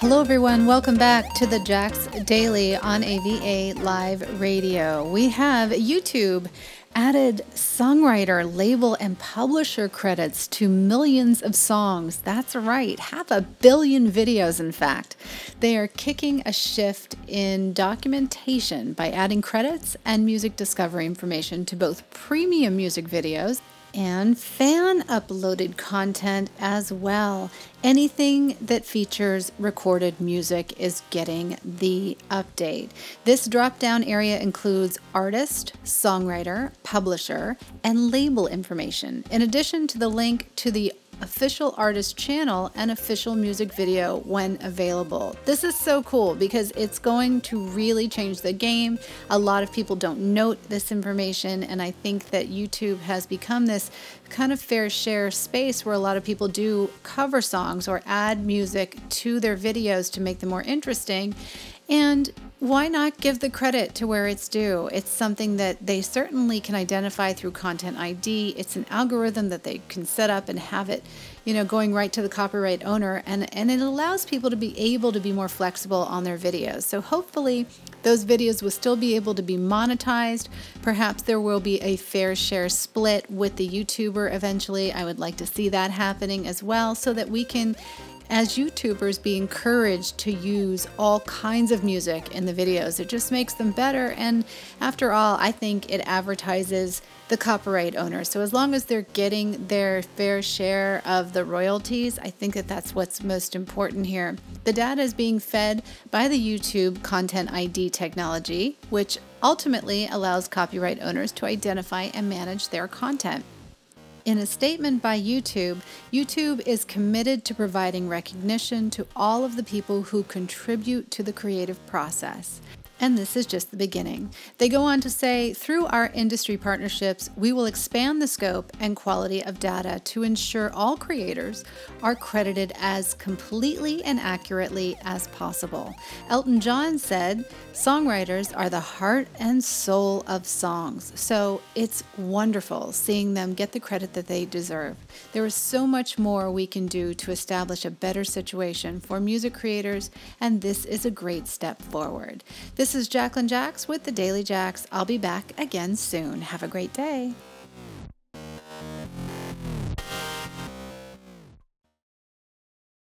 Hello, everyone. Welcome back to the Jax Daily on AVA Live Radio. We have YouTube added songwriter, label, and publisher credits to millions of songs. That's right, half a billion videos, in fact. They are kicking a shift in documentation by adding credits and music discovery information to both premium music videos and fan uploaded content as well. Anything that features recorded music is getting the update. This drop down area includes artist, songwriter, publisher, and label information, in addition to the link to the official artist channel and official music video when available. This is so cool because it's going to really change the game. A lot of people don't note this information, and I think that YouTube has become this kind of fair share space where a lot of people do cover songs or add music to their videos to make them more interesting. And why not give the credit to where it's due? It's something that they certainly can identify through Content ID. It's an algorithm that they can set up and have it, you know, going right to the copyright owner and and it allows people to be able to be more flexible on their videos. So hopefully those videos will still be able to be monetized. Perhaps there will be a fair share split with the YouTuber eventually. I would like to see that happening as well so that we can as YouTubers be encouraged to use all kinds of music in the videos. It just makes them better. And after all, I think it advertises the copyright owner. So as long as they're getting their fair share of the royalties, I think that that's what's most important here. The data is being fed by the YouTube Content ID technology, which ultimately allows copyright owners to identify and manage their content. In a statement by YouTube, YouTube is committed to providing recognition to all of the people who contribute to the creative process. And this is just the beginning. They go on to say through our industry partnerships, we will expand the scope and quality of data to ensure all creators are credited as completely and accurately as possible. Elton John said, Songwriters are the heart and soul of songs. So it's wonderful seeing them get the credit that they deserve. There is so much more we can do to establish a better situation for music creators, and this is a great step forward. This is Jacqueline Jax with the Daily Jax. I'll be back again soon. Have a great day.